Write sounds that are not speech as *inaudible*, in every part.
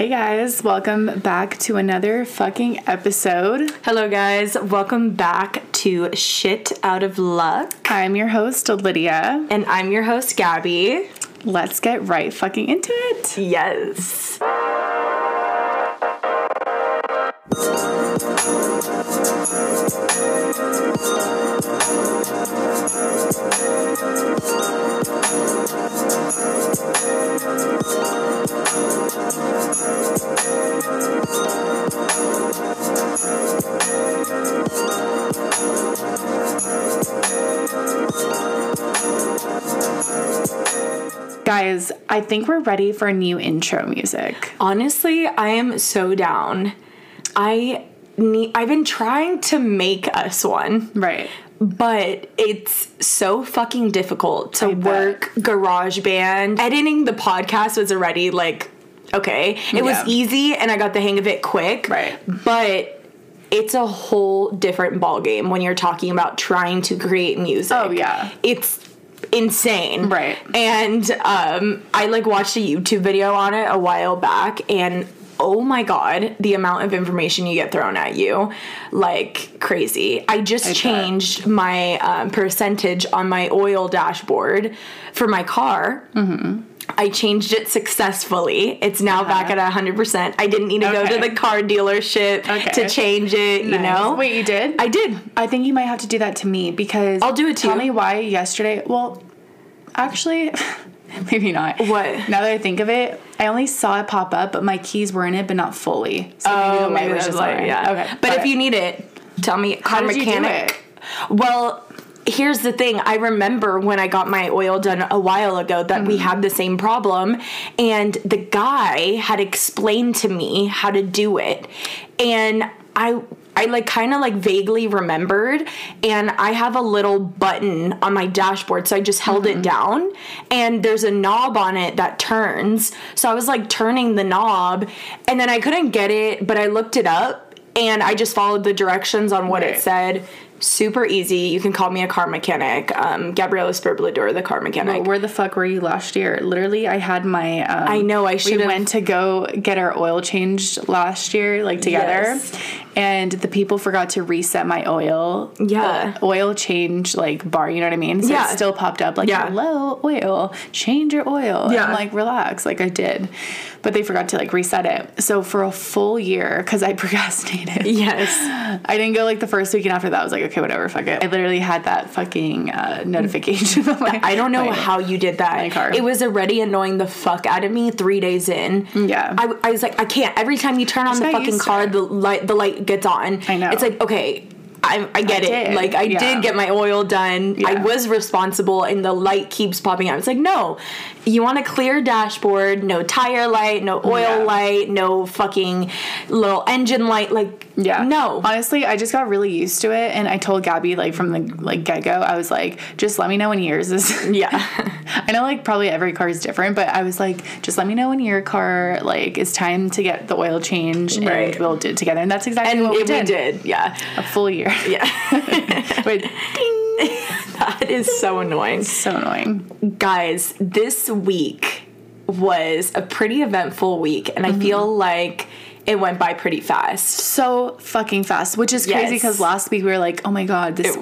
Hey guys, welcome back to another fucking episode. Hello, guys. Welcome back to Shit Out of Luck. I'm your host, Lydia. And I'm your host, Gabby. Let's get right fucking into it. Yes. Guys, I think we're ready for new intro music. Honestly, I am so down. I need, I've been trying to make us one. Right. But it's so fucking difficult to I bet. work GarageBand. Editing the podcast was already like, okay. It was easy and I got the hang of it quick. Right. But it's a whole different ballgame when you're talking about trying to create music. Oh, yeah. It's insane. Right. And um, I like watched a YouTube video on it a while back and oh my god, the amount of information you get thrown at you, like crazy. I just bet. changed my um, percentage on my oil dashboard for my car. Mm-hmm. I changed it successfully. It's now back uh-huh. at 100%. I didn't need to go to the car dealership Okay. to change it, you know? Wait, you did? I did. I think you might have to do that to me because I'll do it to Tell you. me why yesterday. Well, actually, *laughs* maybe not. What? Now that I think of it, I only saw it pop up, but my keys were in it, but not fully. So maybe the oh, light was just on. yeah. Okay. But if you need it, tell me. Car you do mechanic. Well, here's the thing. I remember when I got my oil done a while ago that Mm-hmm. we had the same problem, and the guy had explained to me how to do it, and I. I like kind of like vaguely remembered, and I have a little button on my dashboard, so I just held Mm-hmm. it down, and there's a knob on it that turns. So I was like turning the knob, and then I couldn't get it, but I looked it up, and I just followed the directions on what Right. it said. Super easy. You can call me a car mechanic. Um, Gabriella Spurblador, the car mechanic. But where the fuck were you last year? Literally, I had my. Um, I know, I We should've- went to go get our oil changed last year, like together, Yes. And the people forgot to reset my oil. Yeah. uh, oil change like bar. You know what I mean? So Yeah. it still popped up like, Yeah. "Hello, oil, change your oil." And Yeah. I'm like, relax, like I did, but they forgot to like reset it. So for a full year, because I *laughs* procrastinated. yes. I didn't go like the first week, and after that, I was like, okay, whatever, fuck it. I literally had that fucking uh, notification. *laughs* on my- I don't know my- how you did that. my car. It was already annoying the fuck out of me three days in. Yeah. I, I was like, I can't. Every time you turn on the fucking car, the light the light gets on. I know. It's like okay. I, I get I it. did, Like I yeah. did get my oil done. I was responsible, and the light keeps popping out. It's like no, you want a clear dashboard, no tire light, no oil Yeah. light, no fucking little engine light. Like Yeah. no. Honestly, I just got really used to it, and I told Gabby like from the like get go, I was like, just let me know when yours is. *laughs* Yeah. *laughs* I know like probably every car is different, but I was like, just let me know when your car like is time to get the oil change, Right. and we'll do it together. And that's exactly and what we did. we did. Yeah. A full year. Yeah. *laughs* Wait, that is so annoying. so annoying. guys, this week was a pretty eventful week, and I Mm-hmm. feel like it went by pretty fast. so fucking fast, which is crazy Yes. because last week we were like, oh my god, this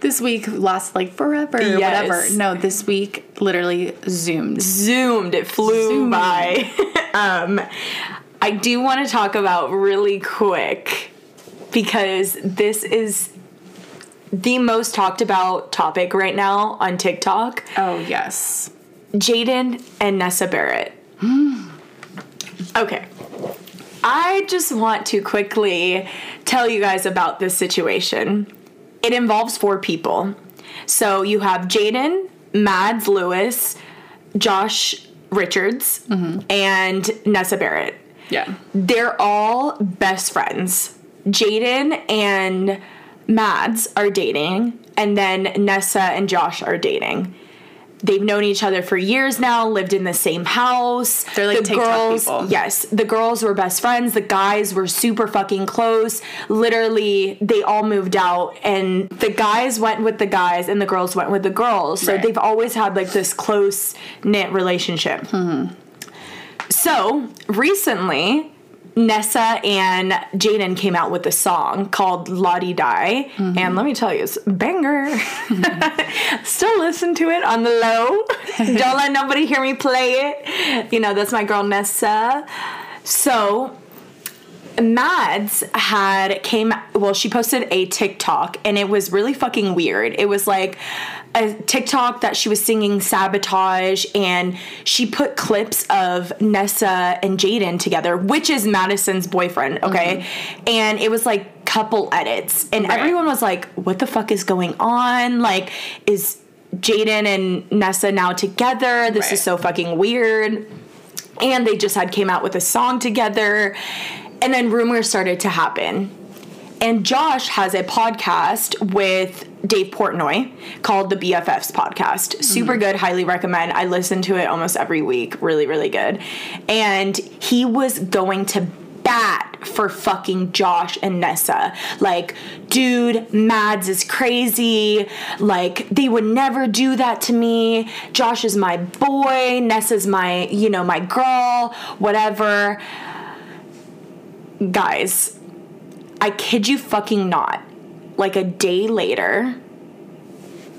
this week lasts like forever, or Yes. whatever. No, this week literally zoomed. Zoomed, it flew Zoomed. by. *laughs* um, I do want to talk about really quick because this is the most talked about topic right now on TikTok. Oh yes, Jaden and Nessa Barrett. okay. I just want to quickly tell you guys about this situation. It involves four people. So you have Jaden, Mads Lewis, Josh Richards, and Nessa Barrett. yeah. They're all best friends. Jaden and Mads are dating, and then Nessa and Josh are dating. They've known each other for years now, lived in the same house. They're like the TikTok girls, people. yes, the girls were best friends. The guys were super fucking close. Literally, they all moved out, and the guys went with the guys, and the girls went with the girls. So Right. they've always had like this close knit relationship. Mm-hmm. So recently, Nessa and Jaden came out with a song called La Di Die. Mm-hmm. And let me tell you, it's a banger. *laughs* Still listen to it on the low. *laughs* Don't let nobody hear me play it. You know, that's my girl Nessa. So Mads had came well she posted a TikTok and it was really fucking weird. It was like a TikTok that she was singing sabotage and she put clips of Nessa and Jaden together, which is Madison's boyfriend, okay? Mm-hmm. And it was like couple edits and Right. everyone was like what the fuck is going on? Like is Jaden and Nessa now together? This Right. is so fucking weird and they just had came out with a song together and then rumors started to happen and josh has a podcast with dave portnoy called the bffs podcast mm-hmm. super good highly recommend i listen to it almost every week really really good and he was going to bat for fucking Josh and Nessa. Like, dude, Mads is crazy. Like, they would never do that to me. Josh is my boy. Nessa's my, you know, my girl, whatever. Guys, I kid you fucking not. Like a day later,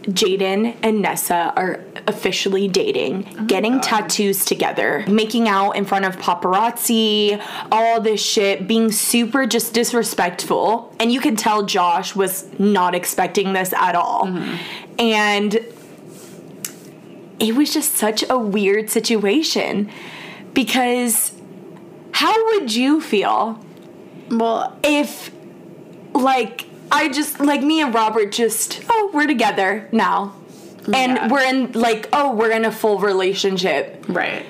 Jaden and Nessa are officially dating, oh getting tattoos together, making out in front of paparazzi, all this shit, being super just disrespectful. And you can tell Josh was not expecting this at all. Mm-hmm. And it was just such a weird situation because how would you feel Well, if like I just like me and Robert just oh we're together now and Yeah. we're in like oh we're in a full relationship right.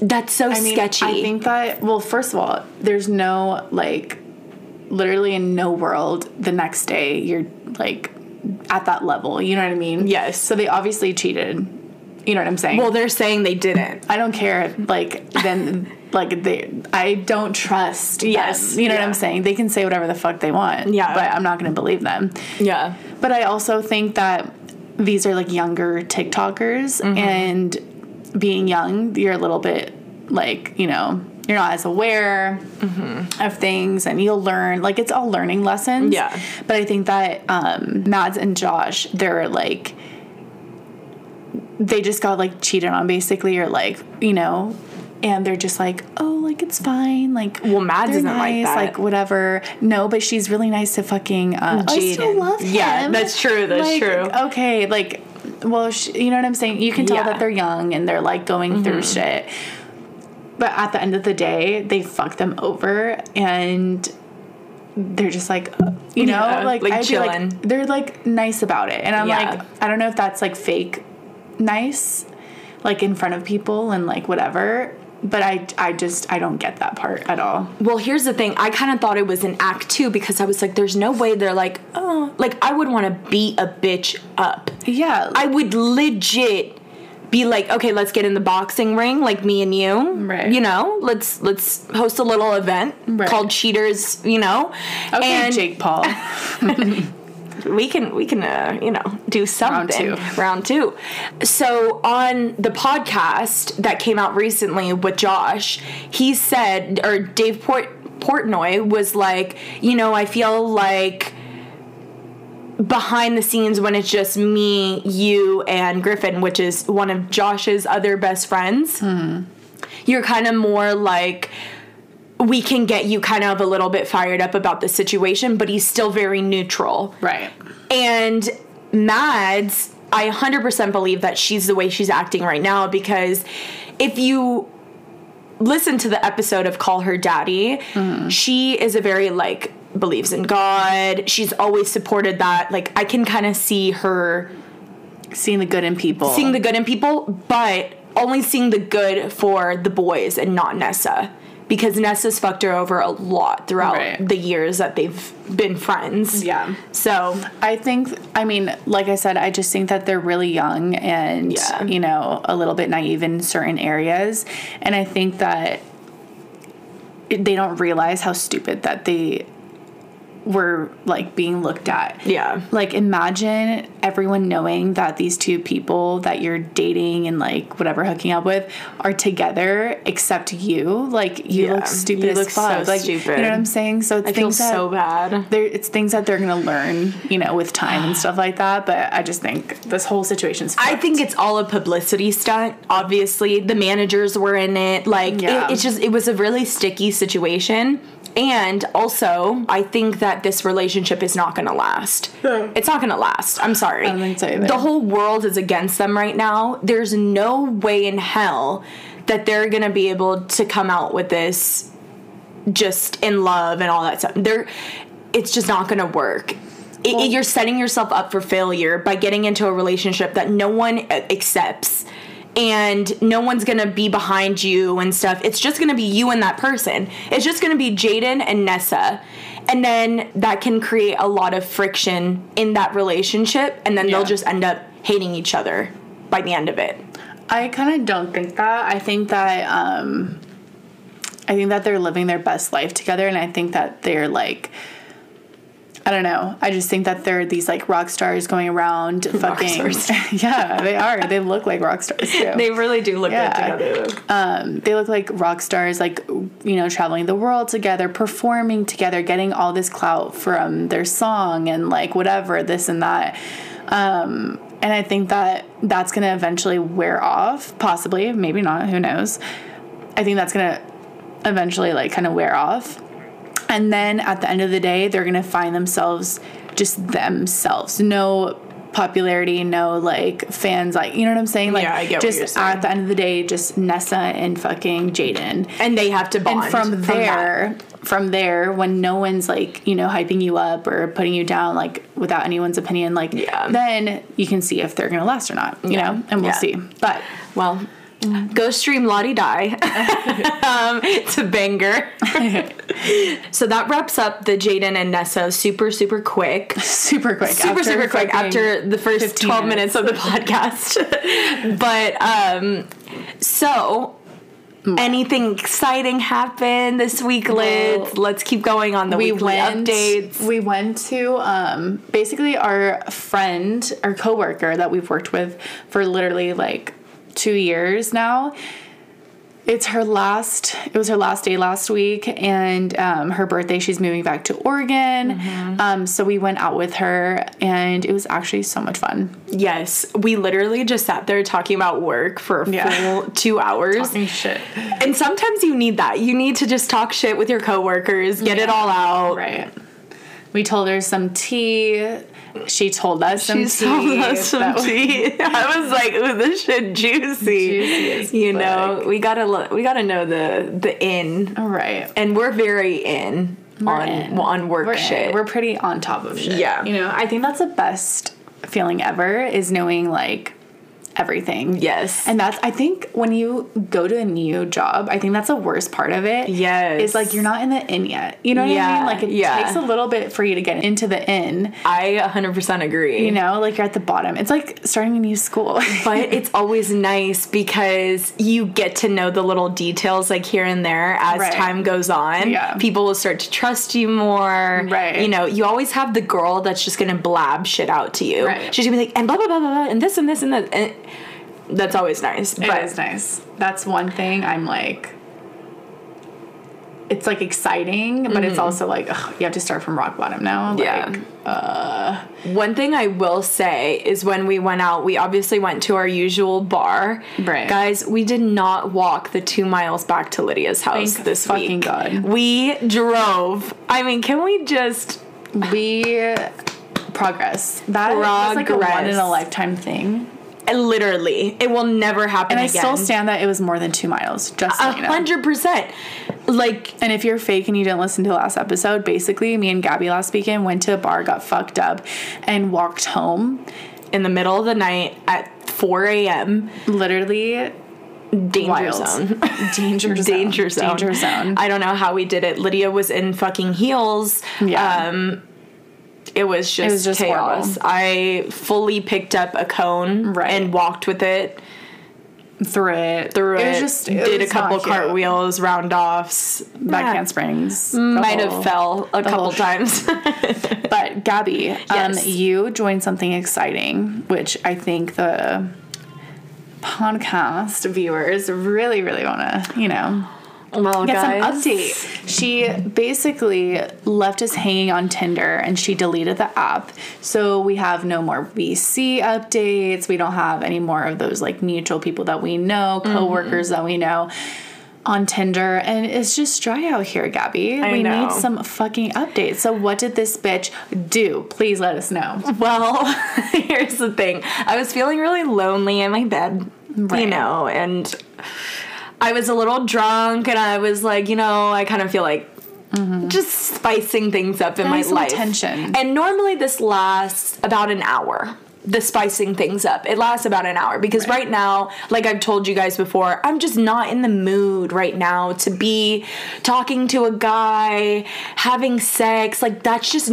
that's so I mean, sketchy I think that well, first of all, there's no like, literally in no world the next day you're like at that level. You know what I mean? Yes. So they obviously cheated. You know what I'm saying? well they're saying they didn't I don't care. Like then, like they, I don't trust. Yes, them. you know what. I'm saying. They can say whatever the fuck they want. Yeah. but I'm not going to believe them. yeah But I also think that these are like younger TikTokers, Mm-hmm. and being young, you're a little bit like you know you're not as aware Mm-hmm. of things, and you'll learn like it's all learning lessons. Yeah. But I think that um, Mads and Josh, they're like they just got like cheated on basically, or like you know. And they're just like, oh, like it's fine, like Well, Mads isn't like nice, that. like whatever. No, but she's really nice to fucking. Uh, I still Jaden. love him. Yeah, that's true, that's Like, true. Okay, like, well, sh- you know what I'm saying. You can tell Yeah. Mm-hmm. that they're young and they're like going through shit. But at the end of the day, they fuck them over and they're just like, you know, Yeah, like, like I'd be like, they're like nice about it, and I'm Yeah. like, I don't know if that's like fake nice, like in front of people and like whatever. But I, I just, I don't get that part at all. well here's the thing I kind of thought it was an act too because I was like there's no way they're like oh like I would want to beat a bitch up Yeah, I would legit be like, okay, let's get in the boxing ring, like me and you. Right. You know, let's let's host a little event Right. called Cheaters. You know, okay, and Jake Paul. *laughs* *laughs* we can we can uh, you know do something round two. round two. So on the podcast that came out recently with josh he said or dave Port- portnoy was like you know i feel like behind the scenes when it's just me you and griffin which is one of josh's other best friends you're kind of more like we can get you kind of a little bit fired up about the situation but he's still very neutral right. and Mads, I 100% believe that she's the way she's acting right now because if you listen to the episode of Call Her Daddy, mm-hmm. she is a very like believes in God. She's always supported that. Like I can kind of see her Seeing the good in people. seeing the good in people, but only seeing the good for the boys and not Nessa. Because Nessa's fucked her over a lot throughout Right. the years that they've been friends. Yeah. So I think, I mean, like I said, I just think that they're really young and, Yeah. you know, a little bit naive in certain areas. And I think that they don't realize how stupid that they were like being looked at. Yeah. Like imagine everyone knowing that these two people that you're dating and like whatever hooking up with are together except you. Like you Yeah, look stupid you look so like stupid. you know what I'm saying? So it's I feel things that so bad. they're, it's things that they're gonna learn, you know, with time and stuff like that. But I just think this whole situation's. I think it's all a publicity stunt. Obviously, the managers were in it. Like Yeah. it, it's just it was a really sticky situation. And also, I think that this relationship is not going to last. It's not going to last. I'm sorry. So. The whole world is against them right now. There's no way in hell that they're going to be able to come out with this just in love and all that stuff. They're it's just not going to work. It- Well- you're setting yourself up for failure by getting into a relationship that no one accepts and no one's gonna be behind you and stuff. It's just gonna be you and that person. It's just gonna be Jaden and Nessa. And then that can create a lot of friction in that relationship, and then Yeah. they'll just end up hating each other by the end of it. I kind of don't think that. I think that um I think that they're living their best life together and I think that they're like I don't know. I just think that they're these like rock stars going around *laughs* fucking stars. *laughs* Yeah, they are. They look like rock stars too. They really do look Yeah. good together. um, they look like rock stars, like you know, traveling the world together, performing together, getting all this clout from their song and like whatever, this and that. Um, and I think that that's gonna eventually wear off, possibly, maybe not, who knows. I think that's gonna eventually like kind of wear off. And then at the end of the day, they're gonna find themselves just themselves. No popularity, no like fans, like you know what I'm saying? Like Yeah, I get what just you're saying. at the end of the day, just Nessa and fucking Jaden. And they have to bond And from that. there, from there, when no one's like, you know, hyping you up or putting you down, like without anyone's opinion, like Yeah. then you can see if they're gonna last or not, you know? And we'll Yeah. see. But Well, go stream La Di Die. *laughs* um, it's a banger. *laughs* so that wraps up the Jaden and Nessa super, super quick. super quick. Super, after super quick after the first 12 minutes of the *laughs* podcast. but, um, so. Anything exciting happened this week, Liz? Well, Let's keep going on the we weekly went updates. we went to um basically our friend our coworker that we've worked with for literally like two years now it's her last it was her last day last week and um, her birthday she's moving back to oregon Mm-hmm. um, so we went out with her and it was actually so much fun Yes, we literally just sat there talking about work for a Yeah. full two hours. shit And sometimes you need that. You need to just talk shit with your coworkers, get it all out. right we told her some tea she told us some She's tea told us some was- tea. *laughs* *laughs* I was like, "Ooh, this shit juicy." Juicy you know, we gotta we gotta know the the in, all right and we're very in We're on in. on work We're in. shit. We're pretty on top of shit. Yeah. You know, I think that's the best feeling ever is knowing like everything. Yes. And that's I think when you go to a new job, I think that's the worst part of it. Yes. Is like you're not in the in yet. You know what I mean? Like it yeah. takes a little bit for you to get into the in. I 100% agree. You know, like you're at the bottom. It's like starting a new school. *laughs* but it's always nice because you get to know the little details like here and there as Right. time goes on. Yeah. People will start to trust you more. Right. You know, you always have the girl that's just gonna blab shit out to you. Right. She's gonna be like, and blah blah blah blah blah and this and this and that and that's always nice. It but is nice. That's one thing I'm like it's like exciting, but it's mm-hmm. also like ugh, you have to start from rock bottom now. Like, Yeah. Uh, one thing I will say is when we went out, we obviously went to our usual bar. Right. Guys, we did not walk the two miles back to Lydia's house Thank this fucking week. God. We drove. I mean, can we just we progress. That was like a one in a lifetime thing. Literally, it will never happen And I again. still stand that it was more than two miles. Just a hundred percent. Like And if you're fake and you didn't listen to the last episode, basically me and Gabby last weekend went to a bar, got fucked up, and walked home. in the middle of the night at 4 a.m. Literally Danger wild. zone. *laughs* Danger zone. Danger zone. Danger zone. I don't know how we did it. Lydia was in fucking heels. Yeah. Um, it was just, was just chaos. horrible. I fully picked up a cone Right. and walked with it. through it. Through it, was just it did a couple cartwheels, round offs. Backhand springs. the Might whole- have fell a couple times. *laughs* But Gabby, Yes. um, you joined something exciting, which I think the podcast viewers really, really want to, you know, well, get guys, some update. She basically left us hanging on Tinder and she deleted the app. So we have no more VC updates. We don't have any more of those like mutual people that we know, Mm-hmm. coworkers that we know on Tinder. And it's just dry out here, Gabby. I we know. need some fucking updates. So what did this bitch do? Please let us know. Well, *laughs* here's the thing. I was feeling really lonely in my bed, you know, and I was a little drunk, and I was like, you know, I kind of feel like just spicing things up in my life. attention. And normally this lasts about an hour. The spicing things up. It lasts about an hour because right. now, like I've told you guys before, I'm just not in the mood right now to be talking to a guy, having sex. Like that's just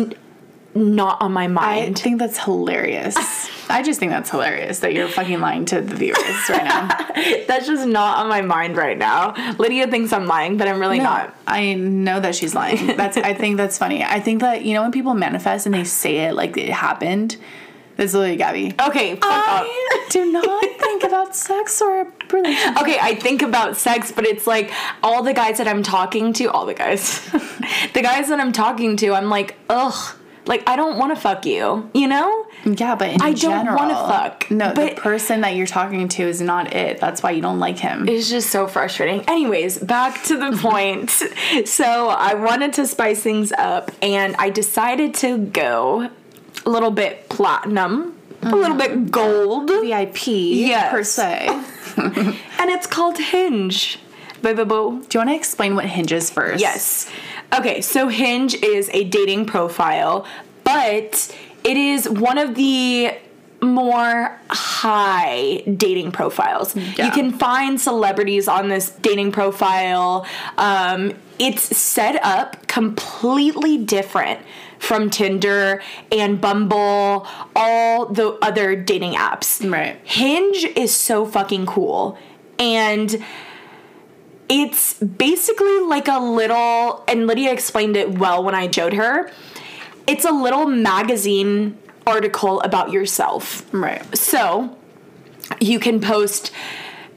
not on my mind. I think that's hilarious. *laughs* I just think that's hilarious that you're fucking lying to the viewers right now. *laughs* That's just not on my mind right now. Lydia thinks I'm lying, but I'm really No, not. I know that she's lying. That's I think that's funny. I think that you know when people manifest and they say it like it happened. That's literally Gabby. Okay, fuck off. I do not *laughs* think about sex or a relationship. Okay, I think about sex, but it's like all the guys that I'm talking to, all the guys, the guys that I'm talking to, I'm like, ugh, like I don't want to fuck you, you know? Yeah, but in I don't wanna fuck, No, but- the person that you're talking to is not it. That's why you don't like him. It's just so frustrating. Anyways, back to the *laughs* point. so I wanted to spice things up, and I decided to go a little bit platinum, a little mm-hmm. bit gold, VIP Yes. per se. *laughs* and it's called Hinge. Boo boo boo. Do you want to explain what hinges first? Yes. Okay, so Hinge is a dating profile, but it is one of the more high dating profiles. Yeah. You can find celebrities on this dating profile. Um, it's set up completely different from Tinder and Bumble, all the other dating apps. Right. Hinge is so fucking cool. And it's basically like a little, and Lydia explained it well when I showed her. It's a little magazine article about yourself. Right. So you can post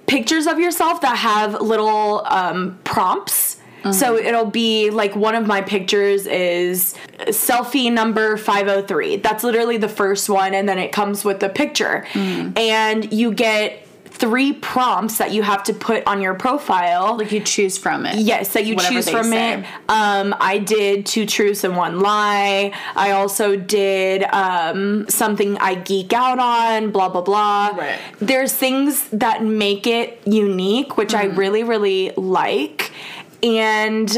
pictures of yourself that have little um, prompts. So it'll be like one of my pictures is selfie number 503. That's literally the first one, and then it comes with the picture. And you get three prompts that you have to put on your profile. Like you choose from it. Yes, that you choose from say. it. Um, I did two truths and one lie. I also did um, something I geek out on. Blah blah blah. Right. There's things that make it unique, which Mm-hmm. I really really like, and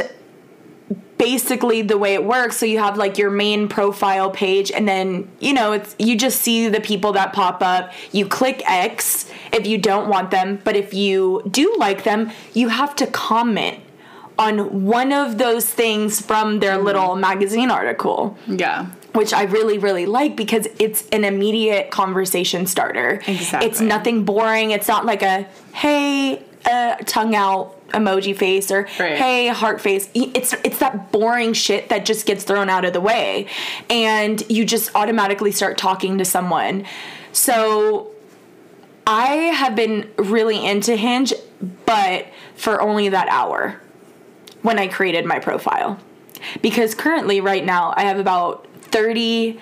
basically the way it works so you have like your main profile page and then you know it's you just see the people that pop up you click x if you don't want them but if you do like them you have to comment on one of those things from their Mm-hmm. little magazine article Yeah. which I really, really like because it's an immediate conversation starter. Exactly. It's nothing boring. It's not like a hey, uh, tongue out emoji face or Right. hey, heart face. It's it's that boring shit that just gets thrown out of the way, and you just automatically start talking to someone. So I have been really into Hinge, but for only that hour when I created my profile. Because currently, right now, I have about 30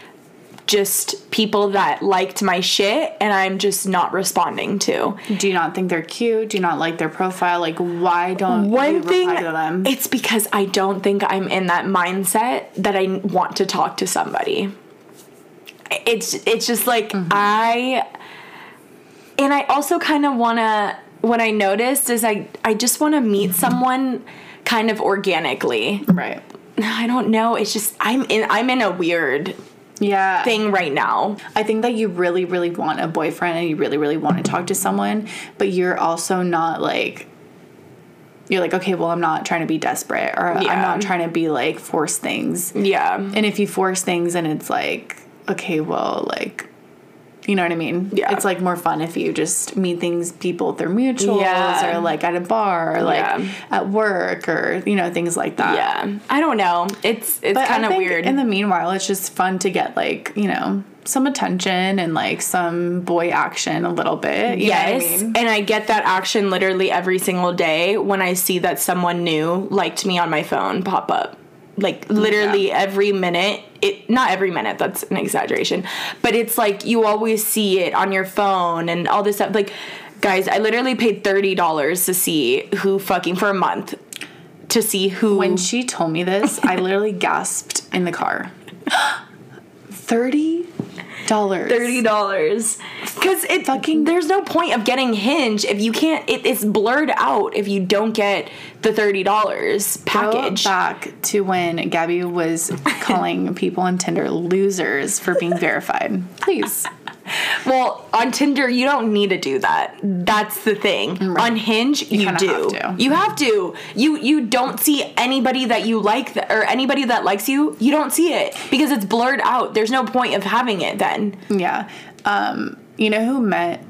just people that liked my shit and I'm just not responding to. Do you not think they're cute? Do you not like their profile? Like, why don't you One thing, to them? it's because I don't think I'm in that mindset that I want to talk to somebody. It's it's just like Mm-hmm. I and I also kind of want to what I noticed is I I just want to meet Mm-hmm. someone kind of organically. right. I don't know, it's just I'm in I'm in a weird Yeah. thing right now. I think that you really, really want a boyfriend and you really, really want to talk to someone, but you're also not like you're like, okay, well, I'm not trying to be desperate or I'm not trying to be like force things. Yeah. And if you force things and it's like, okay, well, like You know what I mean? Yeah. It's like more fun if you just meet things people through mutuals Yeah. or like at a bar or like Yeah. at work or you know things like that. Yeah. I don't know. It's it's kind of weird. In the meanwhile, it's just fun to get like you know some attention and like some boy action a little bit. You yes. know what I mean? And I get that action literally every single day when I see that someone new liked me on my phone pop up. Like literally every minute. It not every minute, that's an exaggeration. But it's like you always see it on your phone and all this stuff. Like guys, I literally paid thirty dollars to see who fucking for a month to see who When she told me this, I literally *laughs* gasped in the car. *gasps* Thirty dollars. thirty dollars because it fucking there's no point of getting hinge if you can't it, it's blurred out if you don't get the thirty dollars package Go back to when Gabby was calling *laughs* people on Tinder losers for being verified. Please. Well on tinder you don't need to do that that's the thing on hinge you, kinda do have to. you have to you you don't see anybody that you like th- or anybody that likes you you don't see it because it's blurred out there's no point of having it then Yeah. Um, you know who met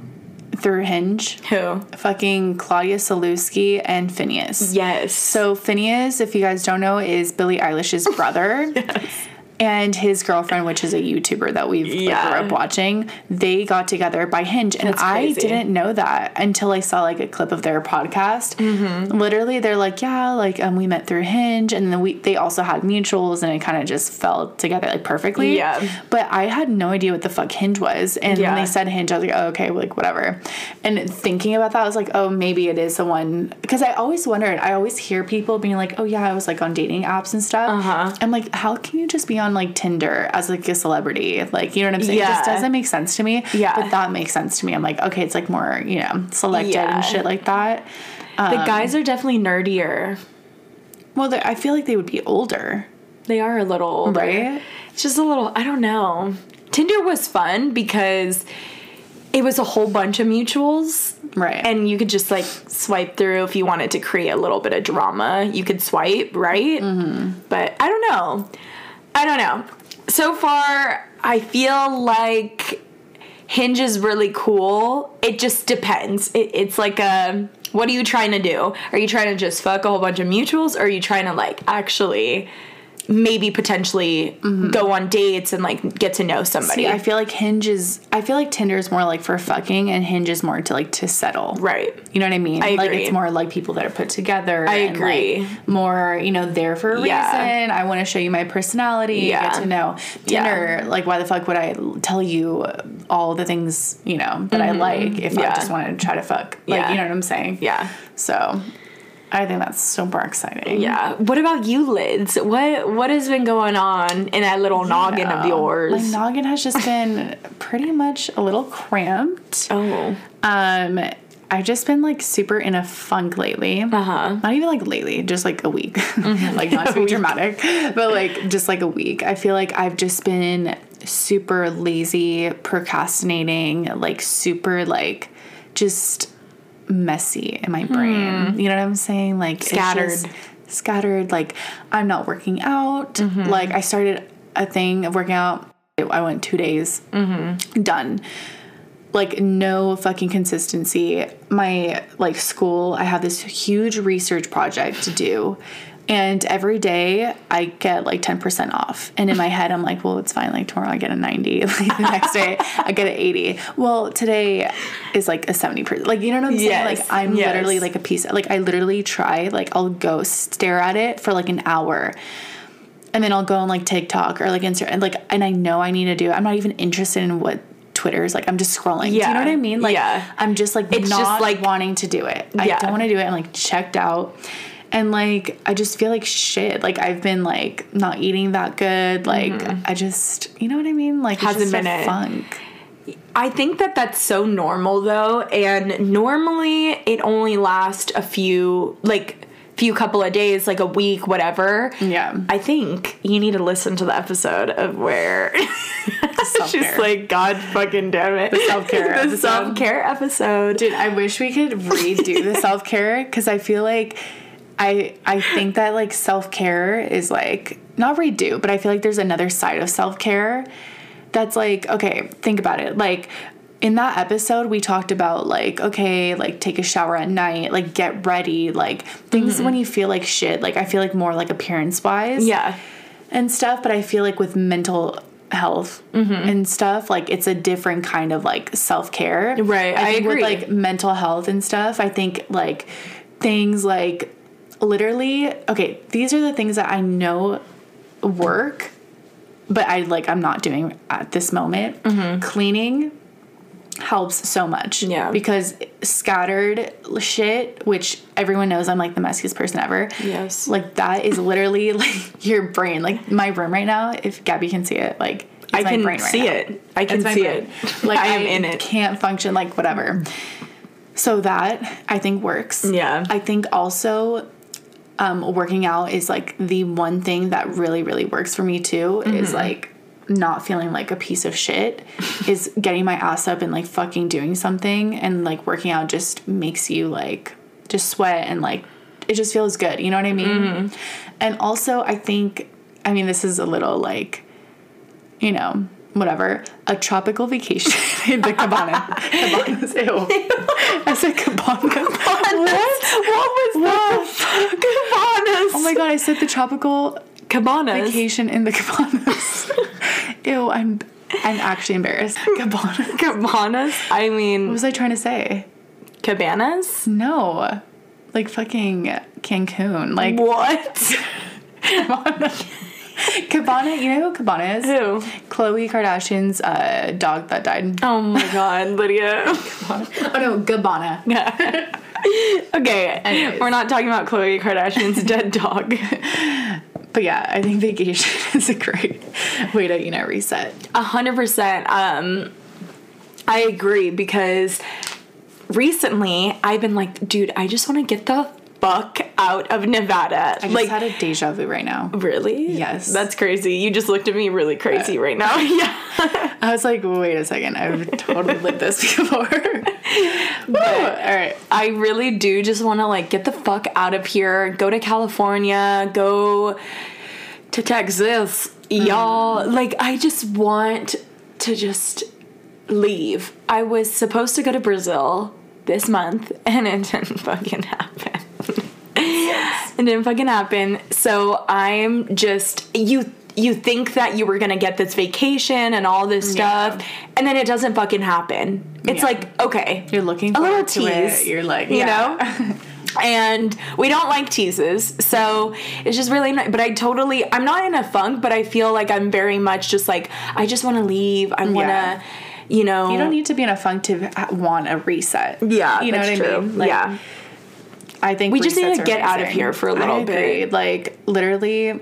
through Hinge? who Fucking Claudia Sulewski and Finneas. yes So Finneas, if you guys don't know, is Billie Eilish's brother. *laughs* And his girlfriend, which is a YouTuber that we've Yeah. grew up watching, they got together by Hinge, and I didn't know that until I saw like a clip of their podcast. Mm-hmm. Literally, they're like, "Yeah, like um, we met through Hinge, and then we they also had mutuals, and it kind of just fell together like perfectly." Yeah. But I had no idea what the fuck Hinge was, and Yeah. when they said Hinge, I was like, "Oh, okay, like whatever." And thinking about that, I was like, "Oh, maybe it is the one," because I always wondered. I always hear people being like, "Oh yeah, I was like on dating apps and stuff." Uh-huh. I'm like, how can you just be on like Tinder as like a celebrity? Like, you know what I'm saying? It just doesn't make sense to me. Yeah. But that makes sense to me. I'm like, okay, it's like more, you know, selected Yeah. and shit like that. the guys are definitely nerdier Well, I feel like they would be older, They are a little older. right? It's just a little, I don't know. Tinder was fun because it was a whole bunch of mutuals. Right. And you could just like swipe through if you wanted to create a little bit of drama. You could swipe, right? Mm-hmm. But I don't know. I don't know. So far, I feel like Hinge is really cool. It just depends. It, it's like a what are you trying to do? Are you trying to just fuck a whole bunch of mutuals, or are you trying to like actually maybe potentially go on dates and like get to know somebody? See, I feel like Hinge is. I feel like Tinder is more like for fucking, and Hinge is more to like to settle. right. You know what I mean? I Like agree. it's more like people that are put together. I and, agree. Like, more, you know, there for a Yeah. reason. I want to show you my personality. Yeah. Get to know Yeah. Like, why the fuck would I tell you all the things you know that I like if I Mm-hmm. Just wanted to try to fuck? Like, Yeah. you know what I'm saying? Yeah. So, I think that's super exciting. Yeah. What about you, Lids? What what has been going on in that little noggin of yours? My noggin has just been pretty much a little cramped. oh. Um, I've just been like super in a funk lately. Uh huh. Not even like lately, just like a week. Mm-hmm. *laughs* like not *laughs* to be dramatic, but like just like a week. I feel like I've just been super lazy, procrastinating, like super like just messy in my brain. You know what I'm saying? Like Hmm. Scattered. scattered. Like I'm not working out. Mm-hmm. Like I started a thing of working out. I went two days. Mm-hmm. Done like no fucking consistency. My like school, I have this huge research project to do. And every day I get like 10% off. And in my head, I'm like, well, it's fine. Like tomorrow I get a 90. *laughs* Like the next day I get an 80. Well, today is like a 70%. Like, you know what I'm saying? Yes, Like, I'm yes. literally like a piece. Like, I literally try, like, I'll go stare at it for like an hour and then I'll go on like TikTok or like Instagram and like and I know I need to do it. I'm not even interested in what Twitter's like I'm just scrolling. Do you know what I mean? Like Yeah. I'm just like It's not just, like- wanting to do it. I don't want to do it. I'm like checked out. And like I just feel like shit. Like I've been like not eating that good. Like I just you know what I mean? Like it's Mm-hmm. Hasn't just been a funk. I think that that's so normal though, and normally it only lasts a few like few couple of days, like a week, whatever. Yeah. I think you need to listen to the episode of where *laughs* she's like, God fucking damn it, The self-care *laughs* the episode. self care episode. Dude, I wish we could redo the *laughs* self care because I feel like I I think that like self care is like not redo, but I feel like there's another side of self care, that's like okay think about it like in that episode we talked about like okay like take a shower at night like get ready like things when you feel like shit like i feel like more like appearance wise Yeah. and stuff but i feel like with mental health Mm-hmm. and stuff like it's a different kind of like self-care Right, I think agree. with like mental health and stuff i think like things like literally okay these are the things that i know work but i like i'm not doing at this moment mm-hmm. cleaning helps so much Yeah. because scattered shit which everyone knows i'm like the messiest person ever Yes. like that is literally *laughs* like your brain like my room right now if gabby can see it like I my can brain right see now. it. I can see brain. it. *laughs* like I i am in it. can't function like whatever so that i think works Yeah. i think also um, working out is like the one thing that really really works for me too Mm-hmm. is like not feeling like a piece of shit *laughs* is getting my ass up and like fucking doing something and like working out just makes you like just sweat and like it just feels good you know what i mean Mm-hmm. and also i think i mean this is a little like you know whatever a tropical vacation *laughs* in the cabana cabanas ew *laughs* i said cabana *laughs* what What was that? Cabanas. Oh my god, I said the tropical Cabanas. vacation in the cabanas. Ew, I'm I'm actually embarrassed. Cabanas. Cabanas. I mean, What was I trying to say? cabanas. No. Like fucking Cancun. Like What? Cabana. Cabana, you know who Cabana is? Who? Khloe Kardashian's uh, dog that died. Oh my God, Lydia. oh no, Gabbana. *laughs* okay, Anyways. we're not talking about Khloe Kardashian's *laughs* dead dog. But yeah, I think vacation *laughs* is a great way to, you know, reset. A hundred percent. Um, I agree because recently I've been like, dude, I just want to get the fuck out of Nevada. I just like, had a deja vu right now. really? Yes. That's crazy. You just looked at me really crazy right now. *laughs* yeah. I was like, wait a second, I've totally lived this *laughs* before. *laughs* Woo, all right. I really do just want to like get the fuck out of here, go to California, go to Texas, mm-hmm. y'all. Like I just want to just leave. I was supposed to go to Brazil this month and it didn't fucking happen. It didn't fucking happen. So I'm just you you think that you were gonna get this vacation and all this Yeah. stuff, and then it doesn't fucking happen. It's Yeah. like, okay, You're looking a little tease. it. You're like, you yeah. know? *laughs* and we don't like teases so it's just really nice but i totally i'm not in a funk but i feel like i'm very much just like i just want to leave i want to Yeah. you know You don't need to be in a funk to uh, want a reset. yeah you know what I true mean. Like, yeah I think We just need to get out of here for a little I agree. bit. Like literally,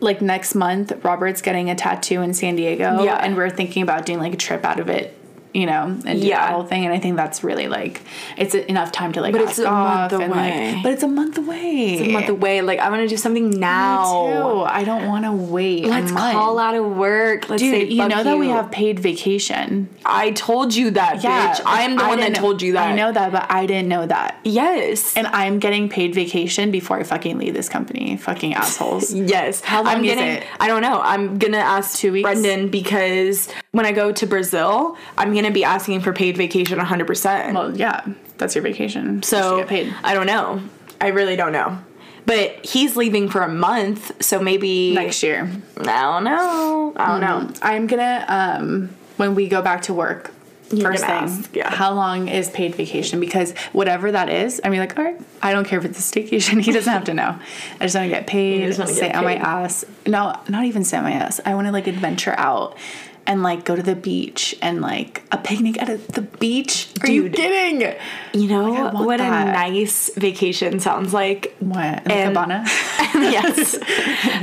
like next month, Robert's getting a tattoo in San Diego, Yeah. and we're thinking about doing like a trip out of it. You know, and do Yeah. the whole thing, and I think that's really like it's enough time to like But it's a month away. like, but it's a month away. It's a month away like i want to do something Me now too. I don't want to wait. let's call out of work let's say Dude, you fuck know that we have paid vacation. i told you that bitch i'm the I one that told you that I know that, but I didn't know that. yes And I'm getting paid vacation before I fucking leave this company. Fucking assholes. *laughs* Yes. How long I'm is getting, it? I don't know. I'm gonna ask Two weeks? Brendan because when I go to Brazil, I'm gonna be asking for paid vacation 100. percent Well, yeah, that's your vacation. So paid I don't know. I really don't know. But he's leaving for a month, so maybe next year. I don't know. I don't know. I'm gonna um when we go back to work. First thing, ask, yeah. how long is paid vacation? Because whatever that is, I mean, like, all right, I don't care if it's a staycation. *laughs* He doesn't have to know. I just want to get paid, sit on my ass. No, not even sit on my ass. I want to like adventure out and like go to the beach and like a picnic at a, the beach. Are you Dude. kidding? You know what that. a nice vacation sounds like? What? In And- cabana? *laughs* yes.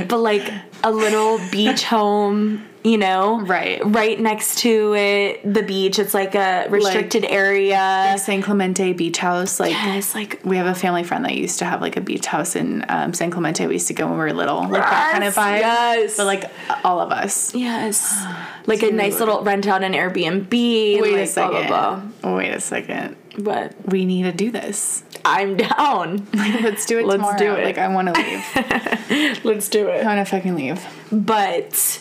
but like a little beach home, you know? Right. Right next to it, the beach. It's like a restricted area. San Clemente Beach House. Like Yes, like we have a family friend that used to have like a beach house in um, San Clemente. We used to go when we were little, like that kind of Yes, vibe. yes. but like all of us. yes. Like a nice little rent out an Airbnb. Wait like a second. Blah, blah, Wait a second. But We need to do this. I'm down. *laughs* Let's do it Let's tomorrow. do it. Like I want to leave. *laughs* Let's do it. I want to fucking leave. But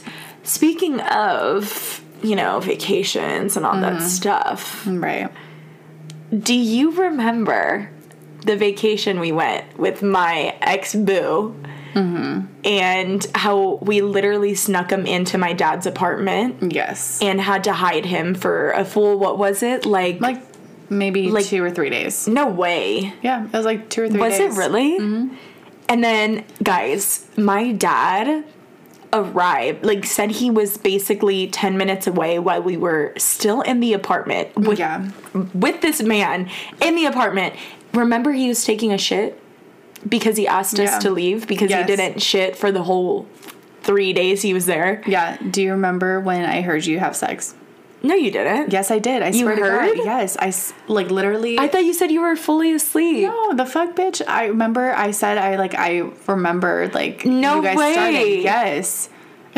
Speaking of, you know, vacations and all that mm-hmm. stuff, Right. do you remember the vacation we went with my ex boo? Mm-hmm. And how we literally snuck him into my dad's apartment Yes. and had to hide him for a full, what was it? Like, Like maybe Like- two or three days. no way. Yeah, it was like two or three Was days. it really? Mm-hmm. And then, guys, my dad arrived, like, said he was basically 10 minutes away while we were still in the apartment with, Yeah. with this man in the apartment. Remember, he was taking a shit because he asked us Yeah. to leave because Yes. he didn't shit for the whole three days he was there. Yeah. Do you remember when I heard you have sex? No, you didn't. Yes, I did. I You swear to? God. Yes, I like literally. I thought you said you were fully asleep. No, the fuck, bitch. I remember I said I like I remembered like No you guys way. started. Yes.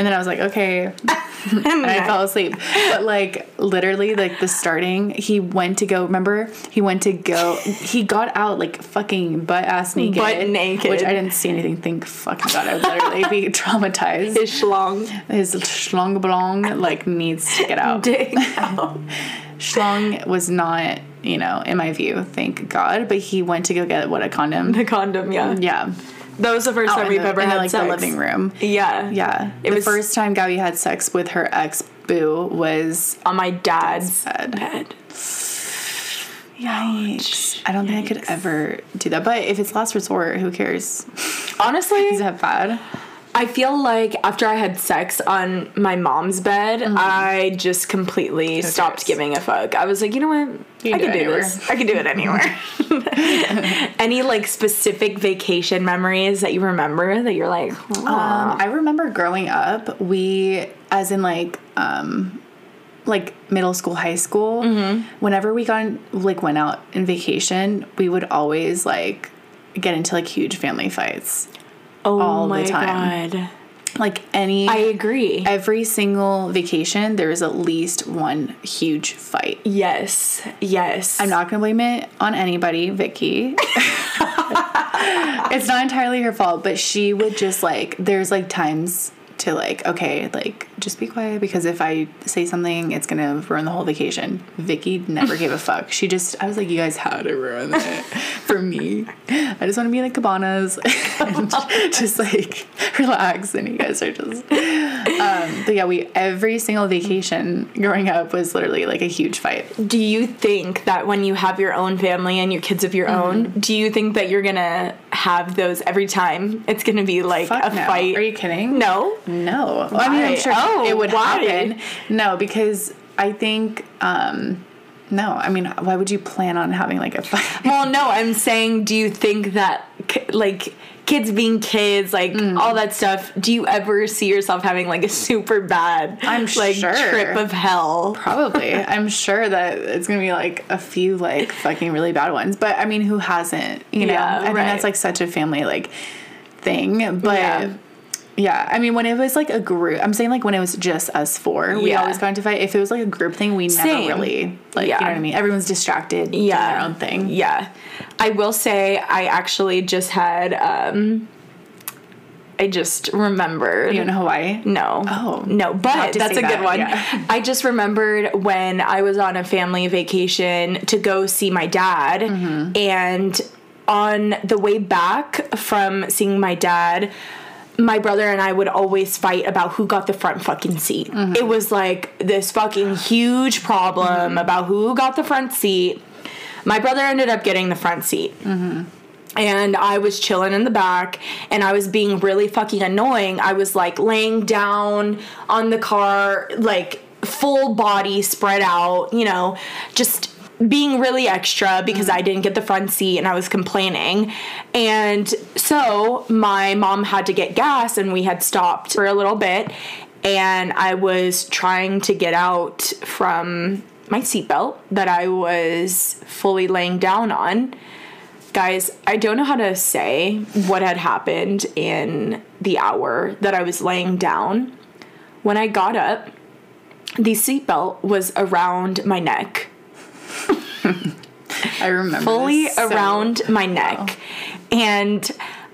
And then I was like, okay. *laughs* and I fell asleep. But like literally like the starting, he went to go remember? He went to go he got out like fucking butt ass naked. Butt naked. Which I didn't see anything. Thank fucking God. I would literally *laughs* be traumatized. His schlong. His schlong belong like needs to get out. Dick. *laughs* Schlong was not, you know, in my view, thank God. But he went to go get what a condom. the condom, yeah. Yeah. That was the first oh, time we've the- ever in, had like sex. the living room. Yeah. Yeah. It the was- first time Gabby had sex with her ex boo was On my dad's bed. bed. Yikes. I don't think I could ever do that. But if it's last resort, who cares? Honestly, *laughs* Is that bad? I feel like after I had sex on my mom's bed, I just completely stopped giving a fuck. I was like, you know what? You I can do do this. I can do it anywhere. *laughs* Any like specific vacation memories that you remember that you're like, Um, I remember growing up, we, as in like, um, like middle school, high school, Mm-hmm. whenever we got like went out in vacation, we would always like get into like huge family fights. Oh all the my time. god. Like any I agree. every single vacation, there is at least one huge fight. yes. Yes. I'm not gonna blame it on anybody, Vicky. *laughs* it's not entirely her fault, but she would just like there's like times to like, okay, like just be quiet because if I say something, it's gonna ruin the whole vacation. Vicky never gave a *laughs* fuck. She just I was like, you guys had to ruin it *laughs* for me. I just want to be in the cabanas *laughs* and just like relax, and you guys are just. Um, but yeah, we every single vacation growing up was literally like a huge fight. Do you think that when you have your own family and your kids of your Mm-hmm. own, do you think that you're gonna have those every time? It's gonna be like Fuck a no. fight. Are you kidding? no. No. Well, I mean, I'm sure Oh, it would why? happen. No, because I think, um, no, I mean, why would you plan on having like a fight? *laughs* Well, no, I'm saying, do you think that, like, kids being kids, like, Mm. all that stuff, do you ever see yourself having, like, a super bad, I'm like, sure. trip of hell? Probably. *laughs* I'm sure that it's gonna be like a few like fucking really bad ones. But I mean, who hasn't? You know, Yeah, I think that's like such a family like thing. But Yeah. Yeah. I mean, when it was like a group, I'm saying like when it was just us four, we Yeah. always got into fight. If it was like a group thing, we never Same. really like. Yeah. You know what I mean? Everyone's distracted, doing Yeah. their own thing. Yeah. I will say, I actually just had, um, I just remembered. You in Hawaii? No. Oh. No, but to that's say a good one. yeah. I just remembered when I was on a family vacation to go see my dad Mm-hmm. and on the way back from seeing my dad my brother and I would always fight about who got the front fucking seat. Mm-hmm. It was like this fucking huge problem about who got the front seat. My brother ended up getting the front seat and I was chilling in the back and I was being really fucking annoying. I was like laying down on the car, like full body spread out, you know, just being really extra because mm-hmm. I didn't get the front seat and I was complaining. And so my mom had to get gas and we had stopped for a little bit and I was trying to get out from my seatbelt that I was fully laying down on guys, I don't know how to say what had happened in the hour that I was laying down. When I got up, the seatbelt was around my neck, I remember. fully so- around my neck. Oh. And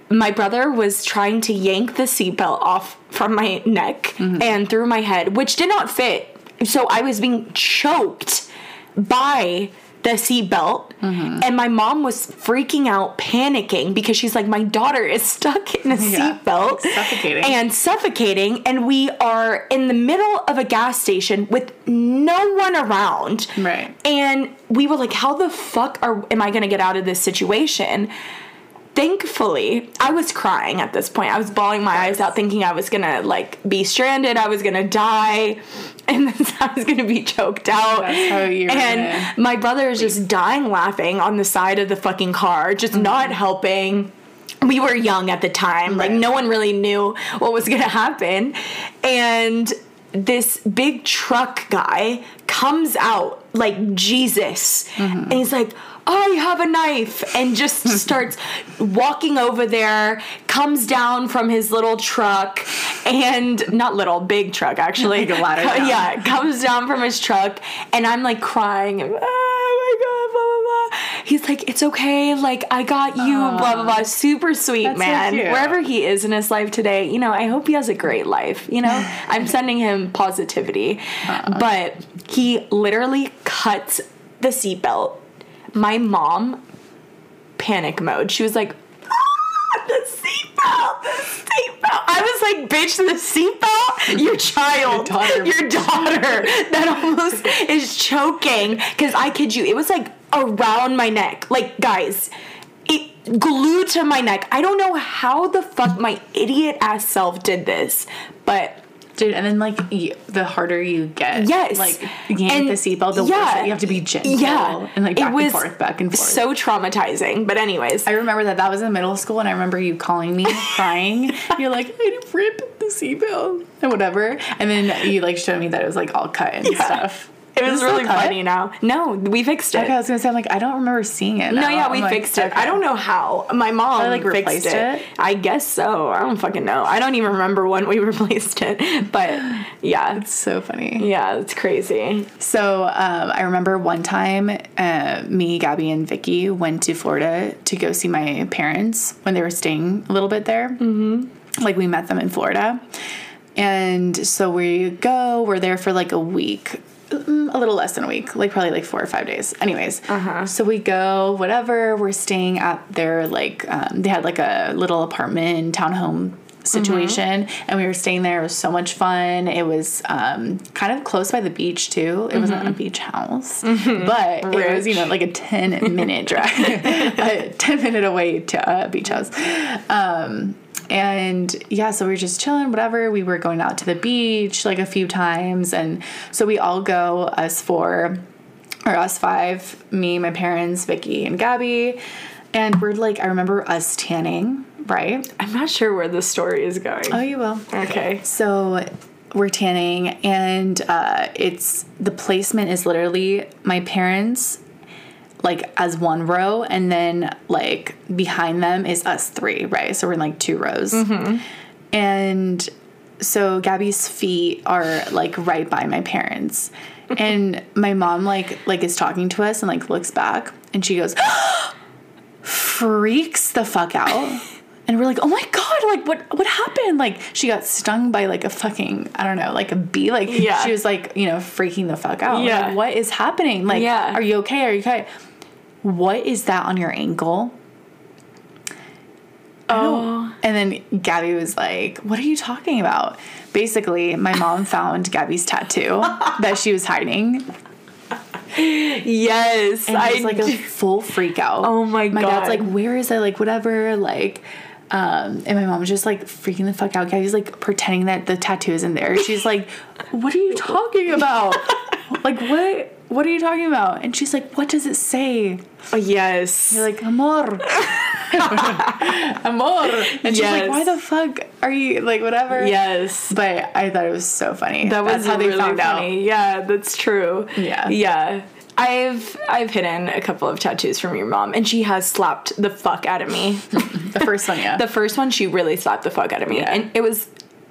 my brother was trying to yank the seatbelt off from my neck mm-hmm. and through my head, which did not fit. So I was being choked by the seatbelt, mm-hmm. and my mom was freaking out, panicking because she's like, "My daughter is stuck in a Yeah, seatbelt, suffocating. and suffocating, and we are in the middle of a gas station with no one around, Right. and we were like, how the fuck are am I gonna get out of this situation? Thankfully, I was crying at this point. I was bawling my eyes out, thinking I was gonna like be stranded, I was gonna die, *laughs* and *laughs* I was gonna be choked out. That's how you and my brother is just dying laughing on the side of the fucking car, just mm-hmm. not helping. We were young at the time, like no one really knew what was gonna happen. And this big truck guy comes out like Jesus mm-hmm. and he's like, oh, I have a knife, and just *laughs* starts walking over there, comes down from his little truck, and not little, big truck actually. *laughs* Like ladder Co- *laughs* Yeah, comes down from his truck, and I'm like crying. Oh my god. He's like, it's okay, like I got you, blah blah blah. Super sweet That's so man. cute. Wherever he is in his life today, you know, I hope he has a great life. You know, *sighs* I'm sending him positivity, but he literally cuts the seatbelt. My mom, panic mode. She was like, "Ah, the seatbelt, the seatbelt. I was like, bitch, the seatbelt? *laughs* Your child, Your daughter. your daughter *laughs* that almost is choking. Because I kid you, it was like around my neck. Like, guys, it glued to my neck. I don't know how the fuck my idiot ass self did this, but Dude, and then like you, the harder you get, Yes. like yank And- the seatbelt, the yeah. worse. You have to be gentle, yeah, and like It back and forth, back and forth. So traumatizing. But anyways, I remember that that was in middle school, and I remember you calling me *laughs* crying. You're like, I rip the seatbelt and whatever, and then you like showed me that it was like all cut and stuff. It was really funny now. No, we fixed it. Okay, I was gonna say, I'm like, I don't remember seeing it. No, yeah, we I'm like, fixed it. okay. I don't know how. My mom Probably, like, fixed replaced it. it? I guess so. I don't fucking know. I don't even remember when we *laughs* replaced it. But yeah, It's so funny. yeah, it's crazy. So um, I remember one time, uh, me, Gabby, and Vicky went to Florida to go see my parents when they were staying a little bit there. Mm-hmm. Like we met them in Florida, and so we go. We're there for like a week, a little less than a week, like probably like four or five days. Anyways, so we go. Whatever. We're staying at their like um, they had like a little apartment townhome situation and we were staying there. It was so much fun. It was um, kind of close by the beach too. It wasn't a beach house but it was you know like a 10 minute *laughs* drive *laughs* a 10 minute away to a beach house. Um, and yeah so we were just chilling whatever. We were going out to the beach like a few times. And so we all go us four or us five me my parents vicky and gabby. And we're like i remember us tanning right? I'm not sure where the story is going. oh you will. Okay. so we're tanning, and uh, it's the placement is literally my parents, like as one row, and then like behind them is us three, right? So we're in like two rows, mm-hmm. and so Gabby's feet are like right by my parents, *laughs* and my mom like like is talking to us and like looks back, and she goes, *gasps* freaks the fuck out. *laughs* And we're like, oh my god, like what what happened? Like she got stung by like a fucking I don't know, like a bee. Like Yeah. she was like, you know, freaking the fuck out. Yeah. Like, what is happening? Like, Yeah. are you okay? Are you okay? What is that on your ankle? Oh. And then Gabby was like, What are you talking about? Basically, my mom *laughs* found Gabby's tattoo that she was hiding. Yes. And I was like a full freak out. Oh my god. My dad's like, Where is it? Like, whatever. Like, um, and my mom was just like freaking the fuck out. Gabby's like pretending that the tattoo isn't there. She's like, What are you talking about? *laughs* like, what? What are you talking about? And she's like, What does it say? Oh, yes. You're like, amor. *laughs* *laughs* amor. And she's like, why the fuck are you, like, whatever. yes. But I thought it was so funny. That was how they really found funny. Yeah, that's true. Yeah. Yeah. I've I've hidden a couple of tattoos from your mom, and she has slapped the fuck out of me. *laughs* The first one, yeah. the first one, she really slapped the fuck out of me, Yeah. and it was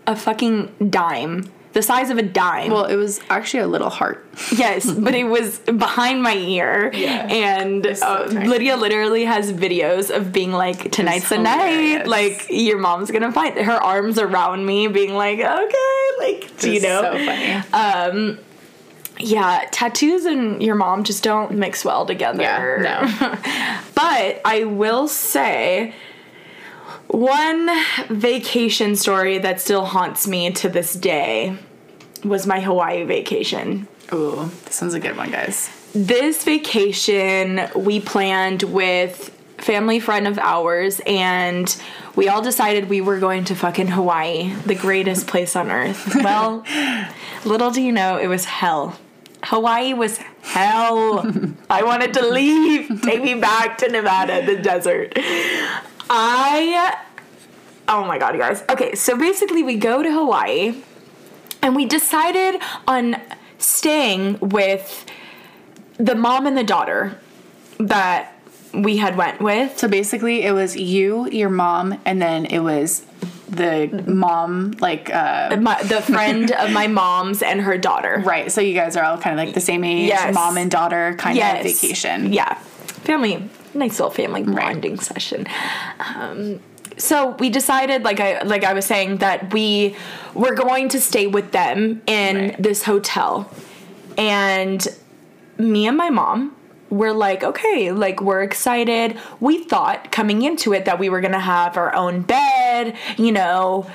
a fucking dime the size of a dime. Well, it was actually a little heart. Yes, *laughs* but it was behind my ear. Yeah. And so uh. Lydia literally has videos of being like, tonight's the night. Like, your mom's gonna fight. Her arms around me, being like, okay, like, do you know? So funny. Um, Yeah, tattoos and your mom just don't mix well together. Yeah, no. *laughs* but I will say one vacation story that still haunts me to this day was my Hawaii vacation. Ooh, this one's a good one, guys. This vacation we planned with family friend of ours and we all decided we were going to fucking Hawaii, the greatest place on earth. *laughs* Well, little do you know, it was hell. Hawaii was hell. *laughs* I wanted to leave. Take me back to Nevada, the desert. I Oh my god, you guys. Okay, so basically we go to Hawaii and we decided on staying with the mom and the daughter that we had went with. So basically, it was you, your mom, and then it was the mom, like, uh, My, the friend of my mom's and her daughter. right. So you guys are all kind of like the same age, Yes. mom and daughter kind Yes. of vacation. Yeah. Family, nice little family bonding session. Um, so we decided, like I like I was saying, that we were going to stay with them in Right. this hotel, and me and my mom were like, okay, like we're excited. We thought coming into it that we were gonna have our own bed, you know.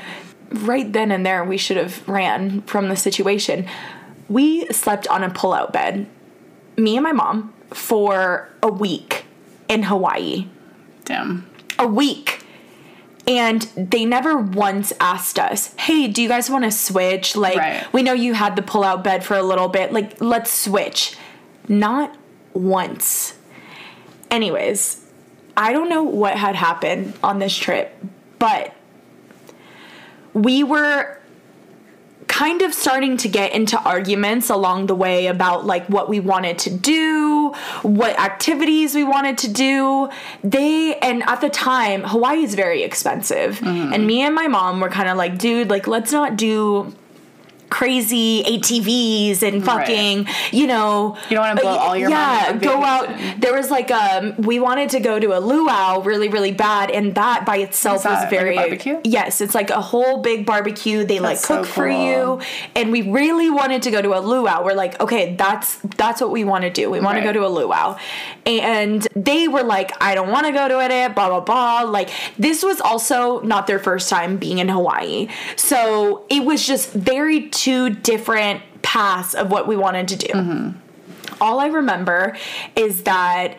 Right then and there, we should have ran from the situation. We slept on a pull-out bed me and my mom for a week in Hawaii. Damn. A week. And they never once asked us, hey, do you guys want to switch? Like, Right. we know you had the pull out bed for a little bit. Like, let's switch. Not once. Anyways, I don't know what had happened on this trip, but we were kind of starting to get into arguments along the way about like what we wanted to do, what activities we wanted to do. They and at the time Hawaii is very expensive. Mm-hmm. And me and my mom were kind of like, dude, like let's not do crazy ATVs and fucking, you know, You don't wanna blow uh, all your money yeah, go out. There was like um, we wanted to go to a luau really, really bad, and that by itself Is that was like a very barbecue? Yes, it's like a whole big barbecue. They like That's so cook for you, and we really wanted to go to a luau. We're like, okay, that's that's what we want to do. We want to go to a luau, and they were like, I don't want to go to it. Blah blah blah. Like this was also not their first time being in Hawaii, so it was just very two different paths of what we wanted to do. Mm-hmm. All I remember is that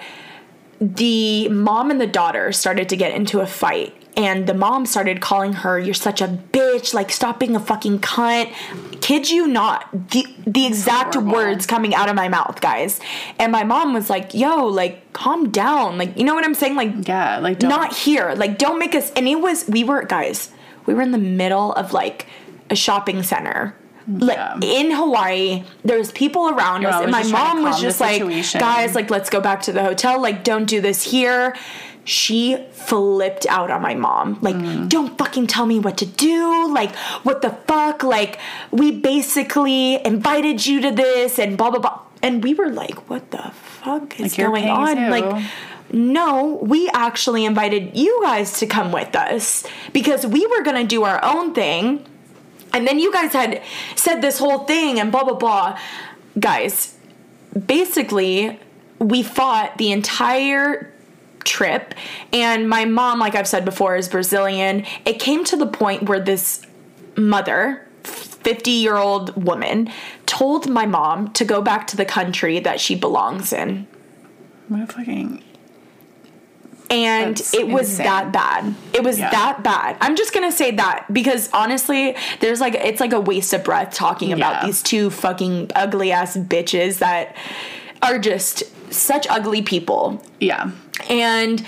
the mom and the daughter started to get into a fight and the mom started calling her you're such a bitch like stop being a fucking cunt kid you not the the exact horrible. words coming out of my mouth guys and my mom was like yo like calm down like you know what i'm saying like Yeah, like don't, not here like don't make us and it was we were guys we were in the middle of like a shopping center like Yeah. in Hawaii, there's people around Your us, and my just trying to mom was just like, situation. "Guys, like, let's go back to the hotel. Like, don't do this here." She flipped out on my mom. Like, Mm. don't fucking tell me what to do. Like, what the fuck? Like, we basically invited you to this and blah blah blah. And we were like, what the fuck is Like, going on? too. Like no, we actually invited you guys to come with us because we were gonna do our own thing. And then you guys had said this whole thing and blah blah blah. Guys, basically, we fought the entire trip. And my mom, like I've said before, is Brazilian. It came to the point where this mother, 50 year old woman, told my mom to go back to the country that she belongs in. And That's it was insane. that bad. It was Yeah. that bad. I'm just gonna say that because honestly, there's like it's like a waste of breath talking about Yeah. these two fucking ugly ass bitches that are just such ugly people. yeah. And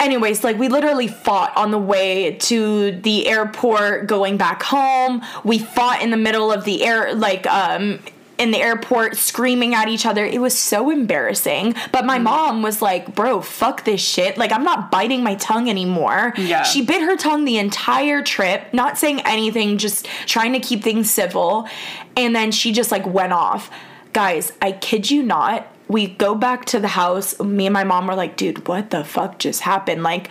anyways, like we literally fought on the way to the airport going back home. We fought in the middle of the air like um in the airport screaming at each other. It was so embarrassing. But my mm-hmm. mom was like, bro, fuck this shit. Like, I'm not biting my tongue anymore. Yeah. She bit her tongue the entire trip, not saying anything, just trying to keep things civil. And then she just like went off. Guys, I kid you not. We go back to the house. Me and my mom were like, dude, what the fuck just happened? Like,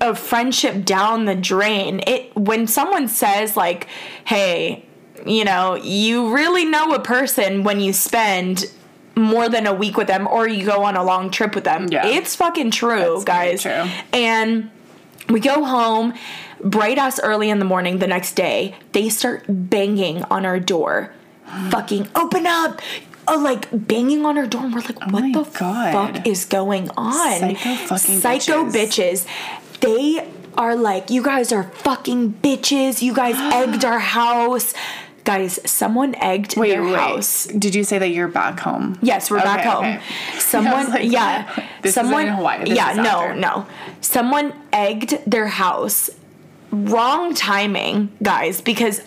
a friendship down the drain. It when someone says like, "Hey, you know, you really know a person when you spend more than a week with them or you go on a long trip with them." Yeah. It's fucking true, That's guys. true. And we go home bright ass early in the morning the next day. They start banging on our door. *gasps* fucking open up. Oh, like banging on our door, and we're like, oh "What my the God. fuck is going on?" Psycho fucking psycho bitches. bitches. They are like, you guys are fucking bitches. You guys *gasps* egged our house. Guys, someone egged Wait, their wait. house. Did you say that you're back home? Yes, we're back home. okay. *laughs* Someone, like, yeah, *laughs* this someone, isn't in Hawaii. This yeah, no, no. Someone egged their house. Wrong timing, guys, because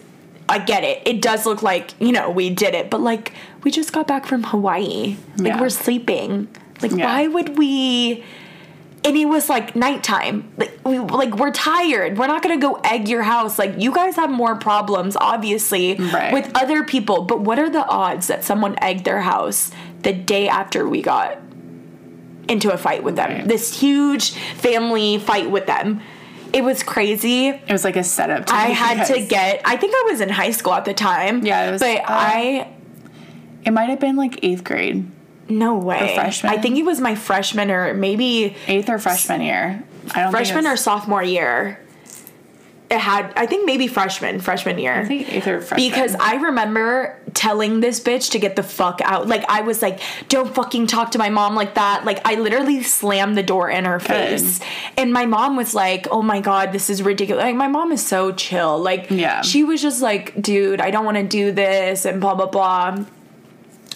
I get it. It does look like you know we did it, but like we just got back from Hawaii. Like Yeah. we're sleeping. Like Yeah. why would we? And it was like nighttime. Like we like we're tired. We're not gonna go egg your house. Like you guys have more problems, obviously, Right. with other people. But what are the odds that someone egged their house the day after we got into a fight with them? Right. This huge family fight with them. It was crazy. It was like a setup. To I had to get. I think I was in high school at the time. Yeah, it was, But uh, I It might have been like eighth grade, no way. freshman? I think it was my freshman or maybe eighth or freshman year. I don't freshman or sophomore year. It had. I think maybe freshman. Freshman year. I think eighth or freshman. Because I remember telling this bitch to get the fuck out. Like I was like, "Don't fucking talk to my mom like that." Like I literally slammed the door in her face. And my mom was like, "Oh my god, this is ridiculous." Like my mom is so chill. Like Yeah. she was just like, "Dude, I don't want to do this," and blah blah blah.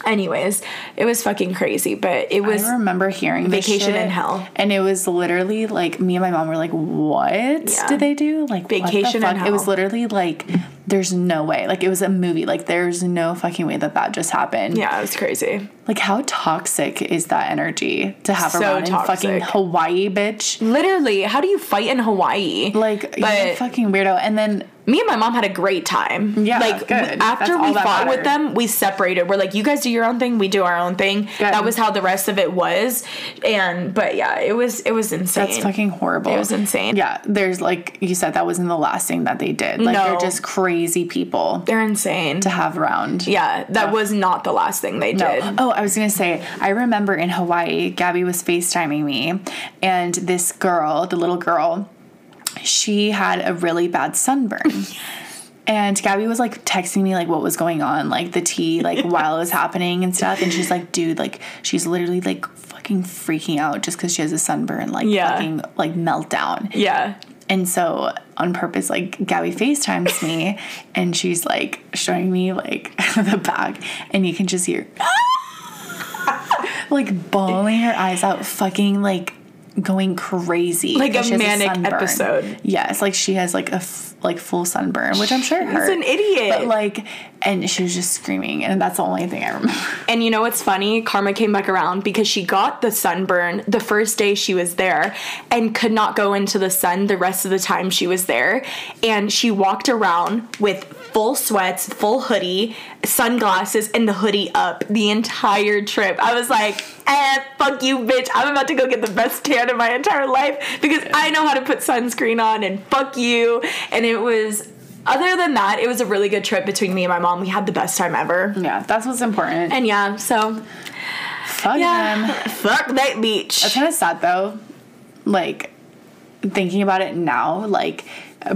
Anyways, it was fucking crazy, but it was I remember hearing Vacation in Hell. and it was literally like me and my mom were like, "What Yeah. did they do?" Like Vacation in fuck? It was literally like, "There's no way." Like it was a movie. Like there's no fucking way that that just happened. yeah, it was crazy. Like how toxic is that energy to have So around in fucking. Hawaii, bitch? Literally, how do you fight in Hawaii? Like you're a fucking weirdo. And then me and my mom had a great time. Yeah, like good. after That's we fought with them, we separated. We're like, you guys do your own thing, we do our own thing. Good. That was how the rest of it was. And but yeah, it was it was insane. That's fucking horrible. It was insane. Yeah, there's like you said, that wasn't the last thing that they did. Like No. they're just crazy people They're insane. to have around. yeah, that was not the last thing they did. Oh, I was gonna say, I remember in Hawaii, Gabby was FaceTiming me, and this girl, the little girl, she had a really bad sunburn. *laughs* And Gabby was like texting me like what was going on, like the tea, like while it was happening and stuff. And she's like, dude, like she's literally like fucking freaking out just because she has a sunburn, like Yeah. fucking like meltdown. Yeah. And so on purpose, like Gabby FaceTimes me *laughs* and she's like showing me like *laughs* the bag and you can just hear like bawling her eyes out, fucking like going crazy. Like a because she has manic sunburn. episode. Yes, like she has like a f- like full sunburn, which I'm sure hurt. an idiot. But like, and she was just screaming, and that's the only thing I remember. *laughs* And you know what's funny? Karma came back around because she got the sunburn the first day she was there and could not go into the sun the rest of the time she was there. And she walked around with full sweats, full hoodie, sunglasses, and the hoodie up the entire trip. I was like, eh, fuck you, bitch. I'm about to go get the best tan in my entire life because I know how to put sunscreen on and fuck you. And it was. Other than that, it was a really good trip between me and my mom. We had the best time ever. yeah, that's what's important. And yeah, so Fuck yeah, them. fuck that beach. It's kind of sad though, like thinking about it now, like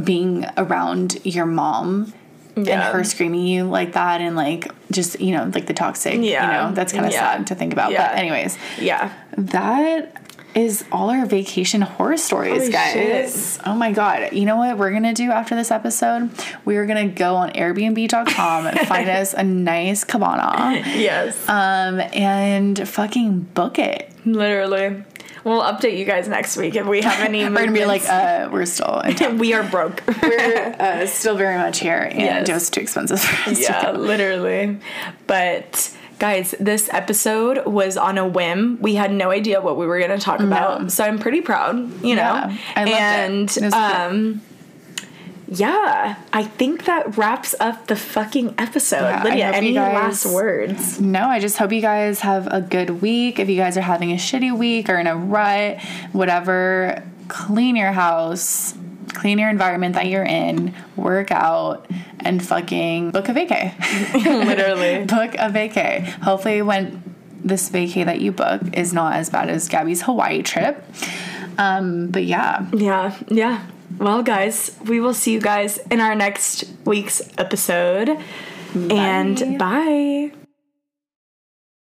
being around your mom and her screaming you like that, and like just you know like the toxic. Yeah. you know that's kind of Yeah. sad to think about. Yeah. But anyways, Yeah, that is all our vacation horror stories, Holy guys. Oh my god! You know what we're gonna do after this episode? We're gonna go on Airbnb.com and *laughs* find us a nice cabana, yes, um, and fucking book it. literally. We'll update you guys next week if we have any. *laughs* We're gonna be like, uh, we're still *laughs* we are broke. *laughs* we're uh, still very much here, and Yes. it was too expensive for us yeah, literally. But guys, this episode was on a whim. We had no idea what we were going to talk about, so I'm pretty proud. You know, Yeah, I loved it. and It was good. um. Yeah, I think that wraps up the fucking episode. Yeah, Lydia, any guys- last words? No, I just hope you guys have a good week. If you guys are having a shitty week or in a rut, whatever, clean your house, clean your environment that you're in, work out, and fucking book a vacay. *laughs* *laughs* Literally. book a vacay. Hopefully, when this vacay that you book is not as bad as Gabby's Hawaii trip. Um, but yeah, Yeah, yeah. Well, guys, we will see you guys in our next week's episode. And bye.